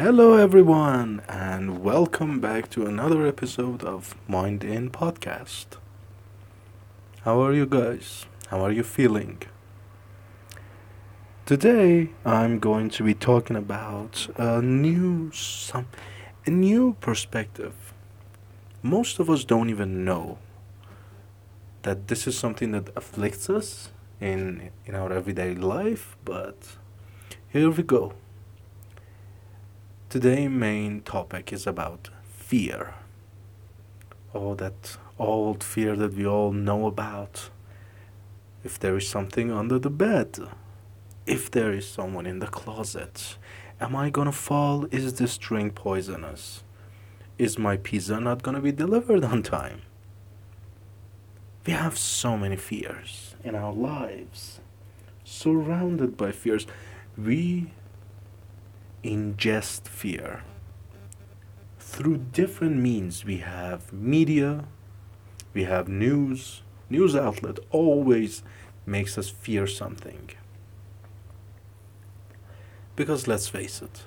Hello, everyone, and welcome back to another episode of Mind In Podcast. How are you guys? How are you feeling? Today, I'm going to be talking about a new some a new perspective. Most of us don't even know that this is something that afflicts us in in our everyday life, but here we go. Today's main topic is about fear. Oh, that old fear that we all know about. If there is something under the bed, if there is someone in the closet, am I gonna fall? Is this drink poisonous? Is my pizza not gonna be delivered on time? We have so many fears in our lives, surrounded by fears. We ingest fear. Through different means, we have media, we have news. News outlet always makes us fear something. Because let's face it,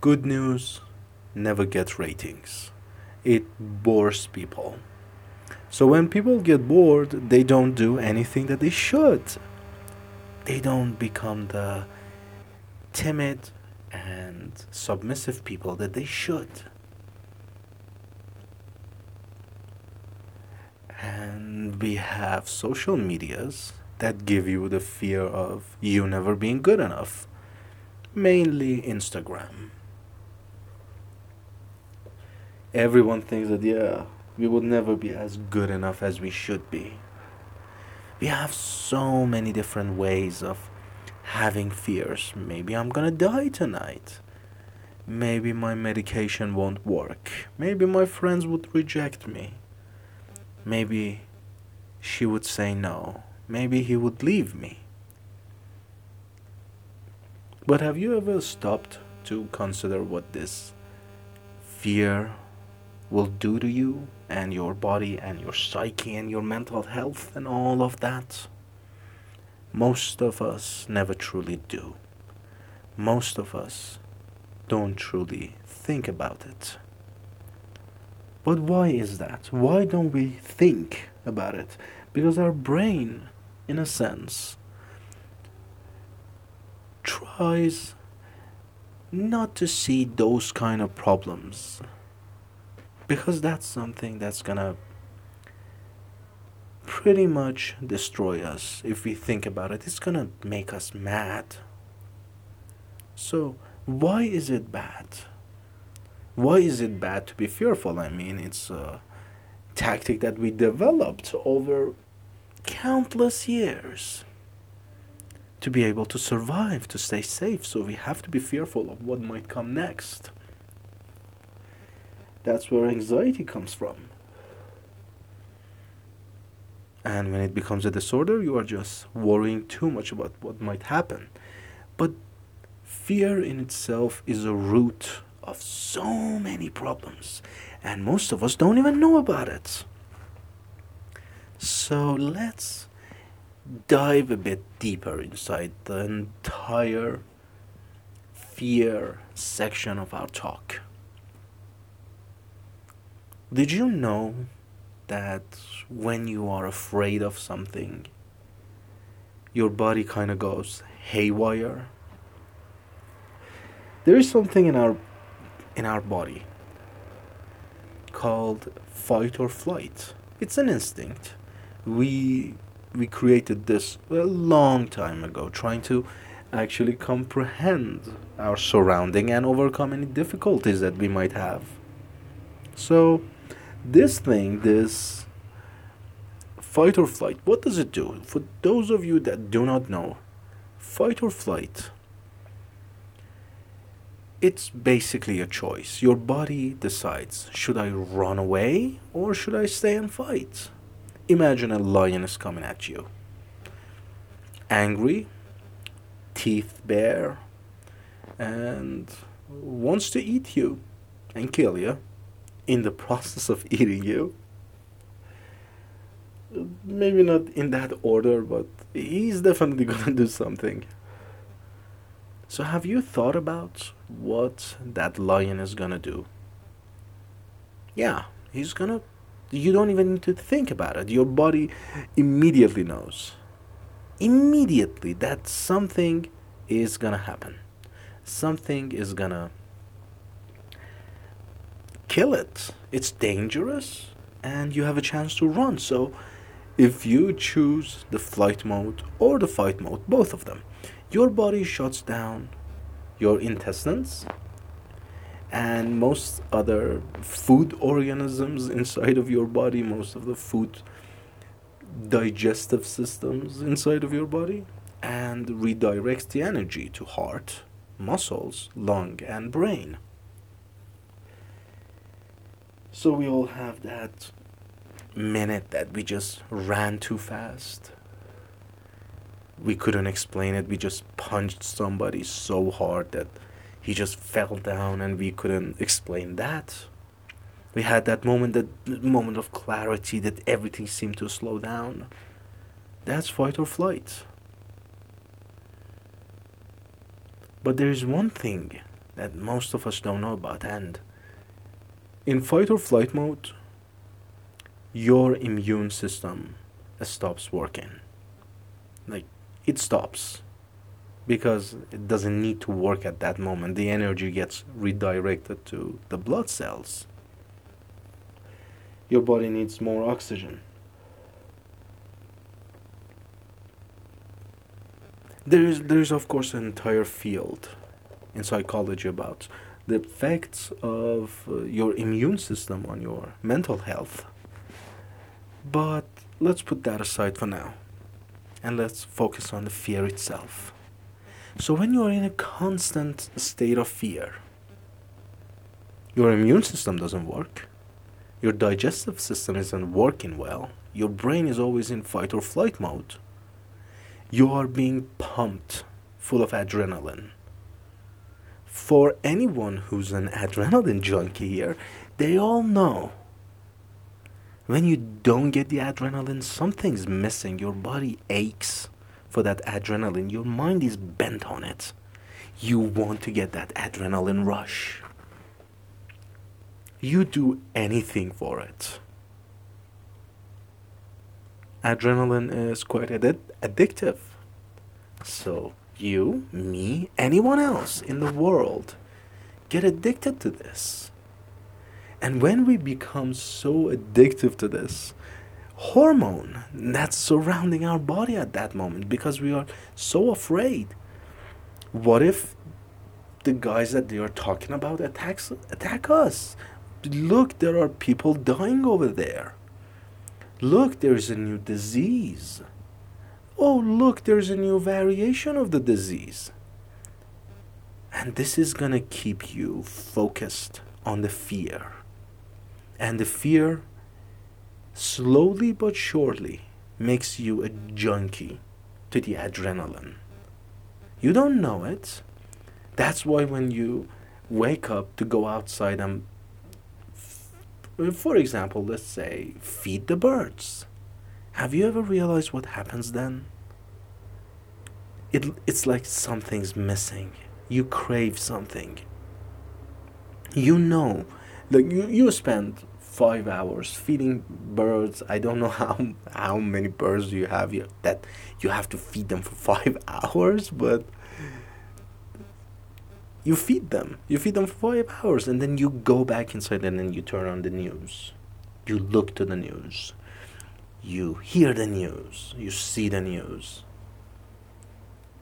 good news never gets ratings. It bores people. So when people get bored, they don't do anything that they should. They don't become the timid and submissive people that they should. And we have social medias that give you the fear of you never being good enough, mainly Instagram. Everyone thinks that, yeah, we will never be as good enough as we should be. We have so many different ways of having fears. Maybe I'm gonna die tonight. Maybe my medication won't work. Maybe my friends would reject me. Maybe she would say no. Maybe he would leave me. But have you ever stopped to consider what this fear will do to you and your body and your psyche and your mental health and all of that? Most of us never truly do. Most of us don't truly think about it. But why is that? Why don't we think about it? Because our brain, in a sense, tries not to see those kind of problems. Because that's something that's gonna pretty much destroy us if we think about it. It's gonna make us mad. So, why is it bad? Why is it bad to be fearful? I mean, it's a tactic that we developed over countless years to be able to survive, to stay safe. So, we have to be fearful of what might come next. That's where anxiety comes from. And when it becomes a disorder, you are just worrying too much about what might happen. But fear in itself is a root of so many problems, and most of us don't even know about it. So let's dive a bit deeper inside the entire fear section of our talk. Did you know that when you are afraid of something, your body kind of goes haywire. There is something in our in our body called fight or flight. It's an instinct. We we created this a long time ago trying to actually comprehend our surrounding and overcome any difficulties that we might have. So this thing, this fight or flight, what does it do? For those of you that do not know, fight or flight, it's basically a choice. Your body decides should I run away or should I stay and fight? Imagine a lion is coming at you. Angry, teeth bare, and wants to eat you and kill you in the process of eating you. Maybe not in that order, but he's definitely gonna do something. So, have you thought about what that lion is gonna do? Yeah, he's gonna. You don't even need to think about it. Your body immediately knows. Immediately that something is gonna happen. Something is gonna kill it. It's dangerous and you have a chance to run. So, if you choose the flight mode or the fight mode, both of them, your body shuts down your intestines and most other food organisms inside of your body, most of the food digestive systems inside of your body, and redirects the energy to heart, muscles, lung, and brain. So we all have that minute that we just ran too fast we couldn't explain it. We just punched somebody so hard that he just fell down and we couldn't explain that. We had that moment, that moment of clarity that everything seemed to slow down. That's fight or flight. But there is one thing that most of us don't know about, and in fight or flight mode, your immune system stops working. Like it stops because it doesn't need to work at that moment. The energy gets redirected to the blood cells. Your body needs more oxygen. There is, there is of course an entire field in psychology about the effects of uh, your immune system on your mental health. But let's put that aside for now and let's focus on the fear itself. So, when you are in a constant state of fear, your immune system doesn't work, your digestive system isn't working well, your brain is always in fight or flight mode, you are being pumped full of adrenaline. For anyone who's an adrenaline junkie here, they all know when you don't get the adrenaline, something's missing. Your body aches for that adrenaline. Your mind is bent on it. You want to get that adrenaline rush. You do anything for it. Adrenaline is quite ad- addictive. So, you, me, anyone else in the world get addicted to this. And when we become so addictive to this hormone that's surrounding our body at that moment because we are so afraid, what if the guys that they are talking about attacks attack us? Look, there are people dying over there. Look, there's a new disease. Oh, look, there's a new variation of the disease. And this is going to keep you focused on the fear and the fear, slowly but surely, makes you a junkie to the adrenaline. You don't know it. That's why when you wake up to go outside and, for example, let's say, feed the birds. Have you ever realized what happens then? It, it's like something's missing. You crave something. You know, like you, you spend five hours feeding birds. I don't know how how many birds you have here that you have to feed them for five hours, but you feed them. You feed them for five hours, and then you go back inside, and then you turn on the news. You look to the news. You hear the news. You see the news.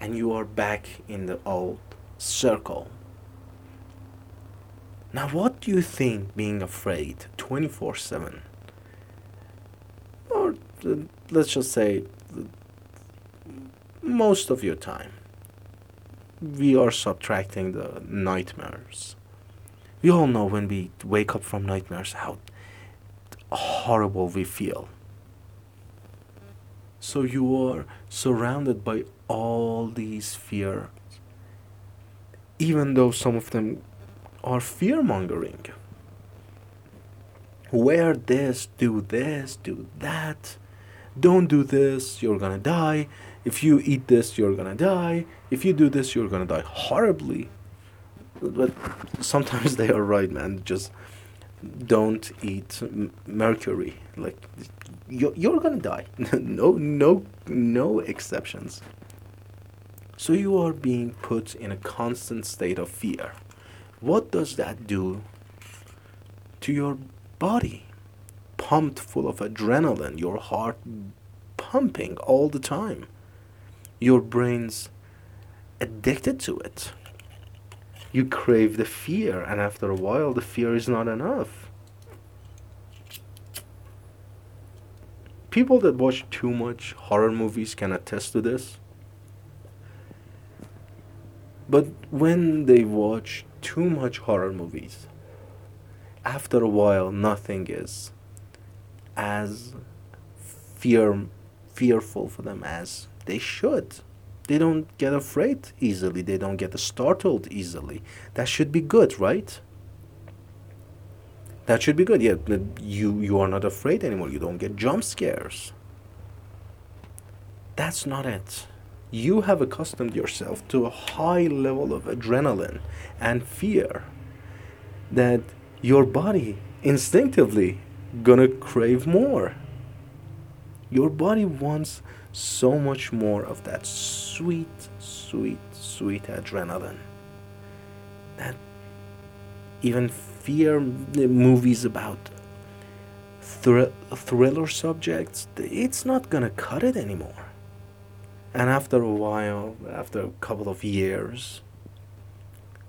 And you are back in the old circle now, what do you think being afraid 24 7? Or uh, let's just say most of your time. We are subtracting the nightmares. We all know when we wake up from nightmares how horrible we feel. So you are surrounded by all these fears, even though some of them are fear mongering. Wear this, do this, do that. don't do this, you're gonna die. If you eat this, you're gonna die. If you do this, you're gonna die horribly. But sometimes they are right, man. Just don't eat mercury. Like you're, you're gonna die. no, no, no exceptions. So you are being put in a constant state of fear. What does that do to your body? Pumped full of adrenaline, your heart pumping all the time. Your brain's addicted to it. You crave the fear, and after a while, the fear is not enough. People that watch too much horror movies can attest to this. But when they watch too much horror movies, after a while, nothing is as fear fearful for them as they should. They don't get afraid easily. They don't get startled easily. That should be good, right? That should be good. Yeah, you you are not afraid anymore. You don't get jump scares. That's not it. You have accustomed yourself to a high level of adrenaline and fear that your body instinctively gonna crave more. Your body wants so much more of that sweet, sweet, sweet adrenaline. That even fear movies about thr- thriller subjects, it's not gonna cut it anymore. And after a while, after a couple of years,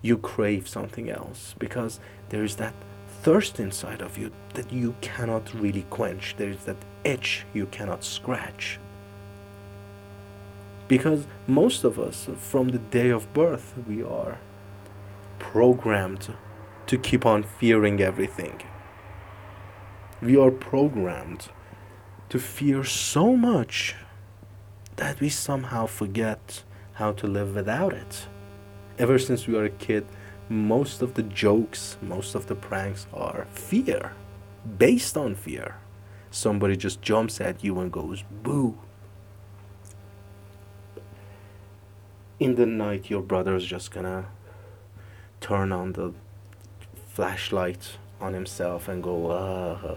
you crave something else because there is that thirst inside of you that you cannot really quench. There is that itch you cannot scratch. Because most of us, from the day of birth, we are programmed to keep on fearing everything. We are programmed to fear so much that we somehow forget how to live without it. Ever since we are a kid, most of the jokes, most of the pranks are fear, based on fear. Somebody just jumps at you and goes, boo. In the night, your brother's just gonna turn on the flashlight on himself and go, uh,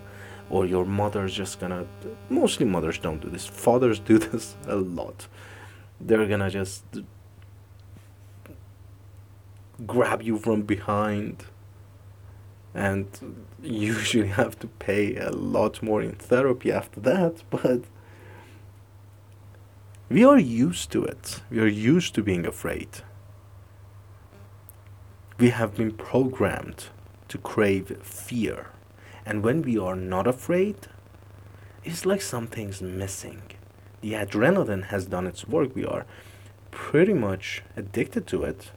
or your mother's just gonna, mostly mothers don't do this, fathers do this a lot. They're gonna just grab you from behind and usually have to pay a lot more in therapy after that but we are used to it. We are used to being afraid. We have been programmed to crave fear. And when we are not afraid it's like something's missing. The adrenaline has done its work. We are pretty much addicted to it.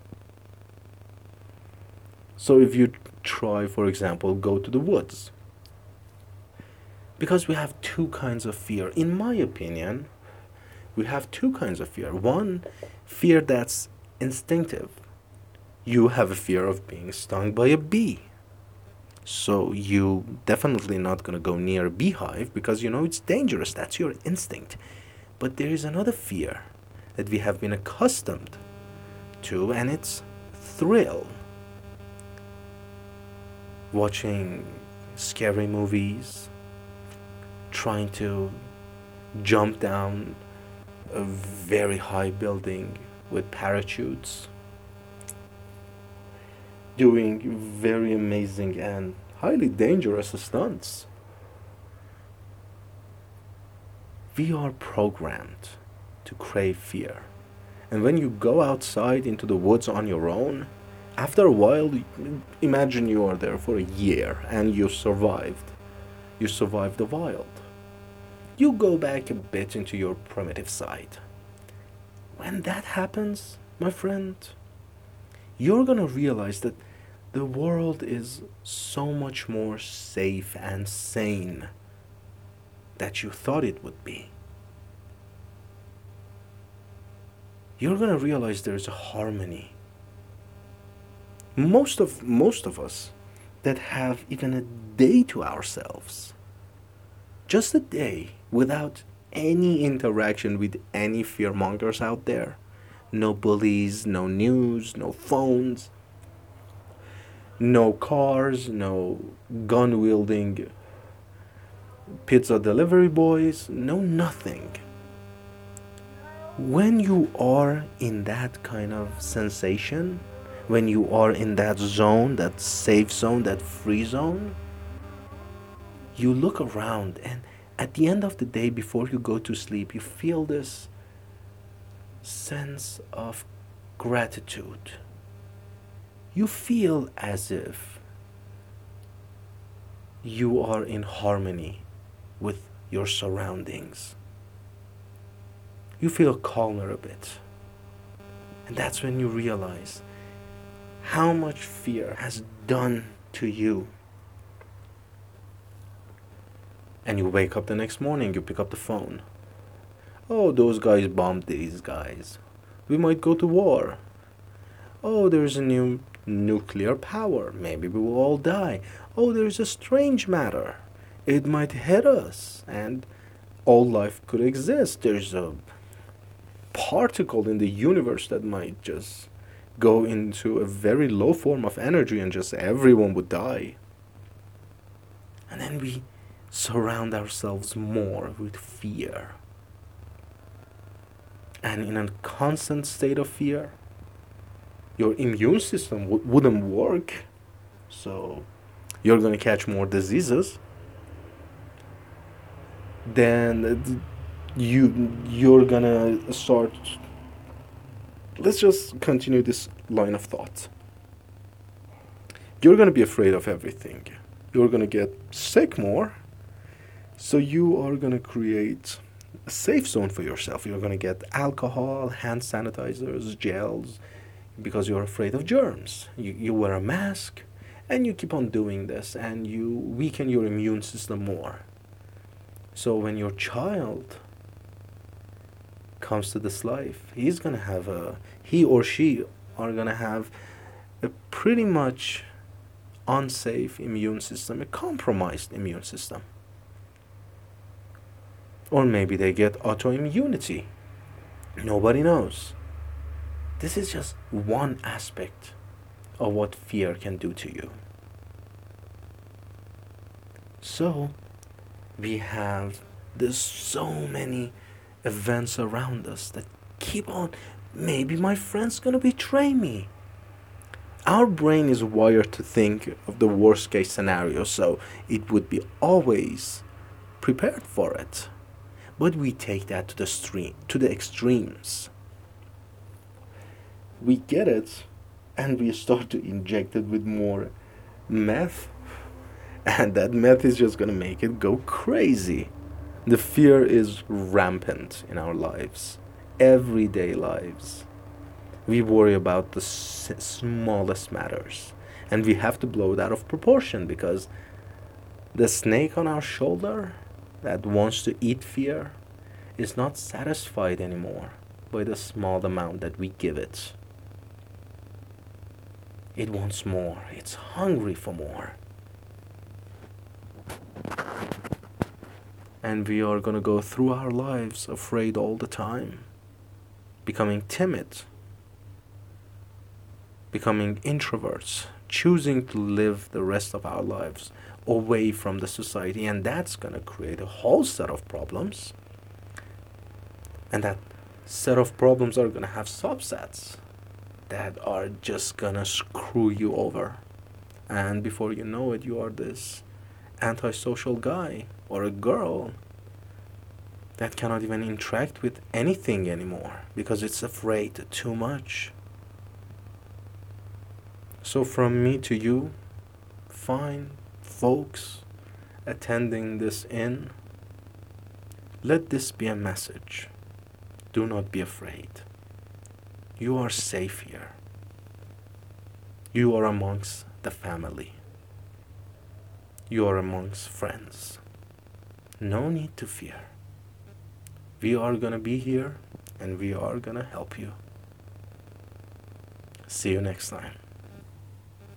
So if you try, for example, go to the woods, because we have two kinds of fear. In my opinion, we have two kinds of fear. One, fear that's instinctive. You have a fear of being stung by a bee. So you definitely not going to go near a beehive because you know it's dangerous. That's your instinct. But there is another fear that we have been accustomed to and it's thrill watching scary movies, trying to jump down a very high building with parachutes, doing very amazing and highly dangerous stunts. We are programmed to crave fear. And when you go outside into the woods on your own, after a while, imagine you are there for a year and you survived. You survived the wild. You go back a bit into your primitive side. When that happens, my friend, you're gonna realize that the world is so much more safe and sane that you thought it would be. You're gonna realize there's a harmony most of most of us that have even a day to ourselves just a day without any interaction with any fearmongers out there. No bullies, no news, no phones, no cars, no gun wielding pizza delivery boys, no nothing. When you are in that kind of sensation, when you are in that zone, that safe zone, that free zone, you look around and at the end of the day before you go to sleep you feel this sense of gratitude. You feel as if you are in harmony with your surroundings. You feel calmer a bit. And that's when you realize how much fear has done to you and you wake up the next morning, you pick up the phone. Oh, those guys bombed these guys. We might go to war. Oh, there's a new nuclear power. Maybe we will all die. Oh, there's a strange matter. It might hit us, and all life could exist. There's a particle in the universe that might just go into a very low form of energy and just everyone would die. And then we surround ourselves more with fear. And in a constant state of fear, your immune system w- wouldn't work. So you're going to catch more diseases. Then uh, you you're going to start let's just continue this line of thought. You're going to be afraid of everything. You're going to get sick more so you are going to create a safe zone for yourself. You're going to get alcohol, hand sanitizers, gels, because you're afraid of germs. You, you wear a mask, and you keep on doing this, and you weaken your immune system more. So when your child comes to this life, he's going to have a, he or she are going to have a pretty much unsafe immune system, a compromised immune system. Or maybe they get autoimmunity. Nobody knows. This is just one aspect of what fear can do to you. So, we have there's so many events around us that keep on maybe my friend's gonna betray me our brain is wired to think of the worst case scenario so it would be always prepared for it but we take that to the stream to the extremes. We get it and we start to inject it with more meth. And that meth is just going to make it go crazy. The fear is rampant in our lives everyday lives. We worry about the s- smallest matters and we have to blow it out of proportion because the snake on our shoulder that wants to eat fear is not satisfied anymore by the small amount that we give it. It wants more, it's hungry for more. And we are going to go through our lives afraid all the time, becoming timid, becoming introverts, choosing to live the rest of our lives away from the society, and that's going to create a whole set of problems. And that set of problems are going to have subsets that are just going to screw you over. And before you know it, you are this antisocial guy or a girl that cannot even interact with anything anymore because it's afraid too much. So, from me to you, fine folks attending this inn, let this be a message. Do not be afraid. You are safe here. You are amongst the family. You are amongst friends. No need to fear. We are going to be here and we are going to help you. See you next time.